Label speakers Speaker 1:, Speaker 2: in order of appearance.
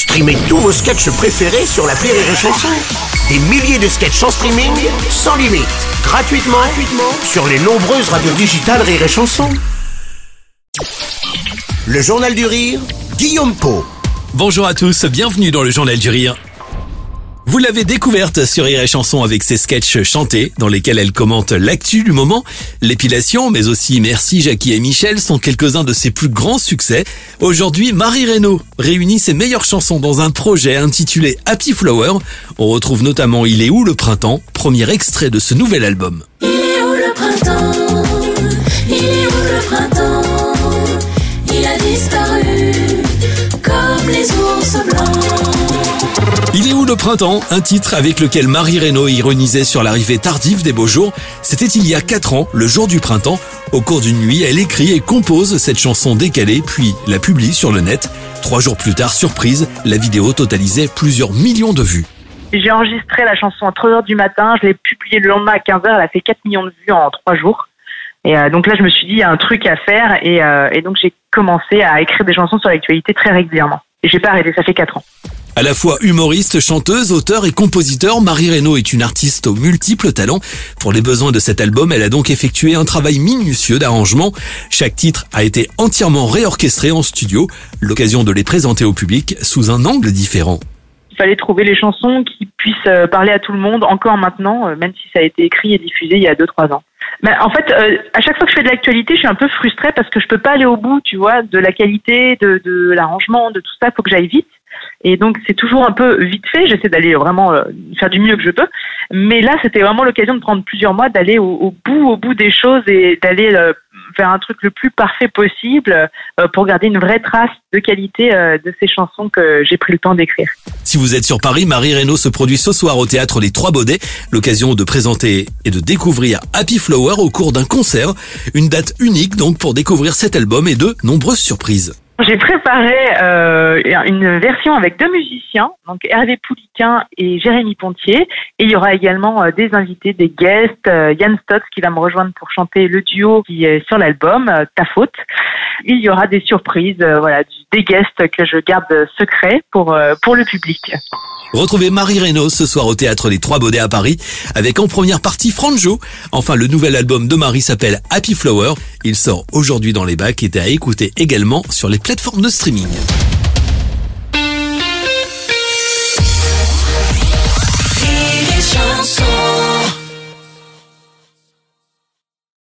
Speaker 1: Streamez tous vos sketchs préférés sur la Rire et Chanson. Des milliers de sketchs en streaming, sans limite, gratuitement, gratuitement sur les nombreuses radios digitales Rire et Chanson. Le Journal du Rire, Guillaume Po.
Speaker 2: Bonjour à tous, bienvenue dans le Journal du Rire. Vous l'avez découverte sur Rire Chanson avec ses sketchs chantés dans lesquels elle commente l'actu du moment. L'épilation, mais aussi Merci Jackie et Michel sont quelques-uns de ses plus grands succès. Aujourd'hui, Marie Reynaud réunit ses meilleures chansons dans un projet intitulé Happy Flower. On retrouve notamment Il est où le printemps, premier extrait de ce nouvel album.
Speaker 3: Il est où le printemps?
Speaker 2: Un titre avec lequel Marie Reynaud ironisait sur l'arrivée tardive des beaux jours. C'était il y a 4 ans, le jour du printemps. Au cours d'une nuit, elle écrit et compose cette chanson décalée, puis la publie sur le net. Trois jours plus tard, surprise, la vidéo totalisait plusieurs millions de vues.
Speaker 4: J'ai enregistré la chanson à 3h du matin, je l'ai publiée le lendemain à 15h, elle a fait 4 millions de vues en 3 jours. Et euh, donc là, je me suis dit, il y a un truc à faire, et, euh, et donc j'ai commencé à écrire des chansons sur l'actualité très régulièrement. Et j'ai pas arrêté, ça fait 4 ans.
Speaker 2: À la fois humoriste, chanteuse, auteur et compositeur, Marie Reynaud est une artiste aux multiples talents. Pour les besoins de cet album, elle a donc effectué un travail minutieux d'arrangement. Chaque titre a été entièrement réorchestré en studio, l'occasion de les présenter au public sous un angle différent.
Speaker 4: Il fallait trouver les chansons qui puissent euh, parler à tout le monde, encore maintenant, euh, même si ça a été écrit et diffusé il y a 2-3 ans. Mais en fait, euh, à chaque fois que je fais de l'actualité, je suis un peu frustrée parce que je peux pas aller au bout, tu vois, de la qualité, de, de l'arrangement, de tout ça. Il faut que j'aille vite. Et donc c'est toujours un peu vite fait. J'essaie d'aller vraiment euh, faire du mieux que je peux. Mais là, c'était vraiment l'occasion de prendre plusieurs mois, d'aller au, bout, au bout des choses et d'aller euh, faire un truc le plus parfait possible euh, pour garder une vraie trace de qualité de ces chansons que j'ai pris le temps d'écrire.
Speaker 2: Si vous êtes sur Paris, Marie Reynaud se produit ce soir au théâtre Les Trois Baudets. L'occasion de présenter et de découvrir Happy Flower au cours d'un concert. Une date unique donc pour découvrir cet album et de nombreuses surprises.
Speaker 4: J'ai préparé euh, une version avec deux musiciens, donc Hervé Pouliquin et Jérémy Pontier. Et il y aura également euh, des invités, des guests. Euh, Yann Stotz qui va me rejoindre pour chanter le duo qui est sur l'album, euh, Ta faute. Il y aura des surprises, euh, voilà, des guests que je garde secrets pour, pour le public.
Speaker 2: Retrouvez Marie Reynaud ce soir au théâtre Les Trois Baudets à Paris avec en première partie Franjo. Enfin, le nouvel album de Marie s'appelle Happy Flower. Il sort aujourd'hui dans les bacs et est à écouter également sur les plateformes de streaming.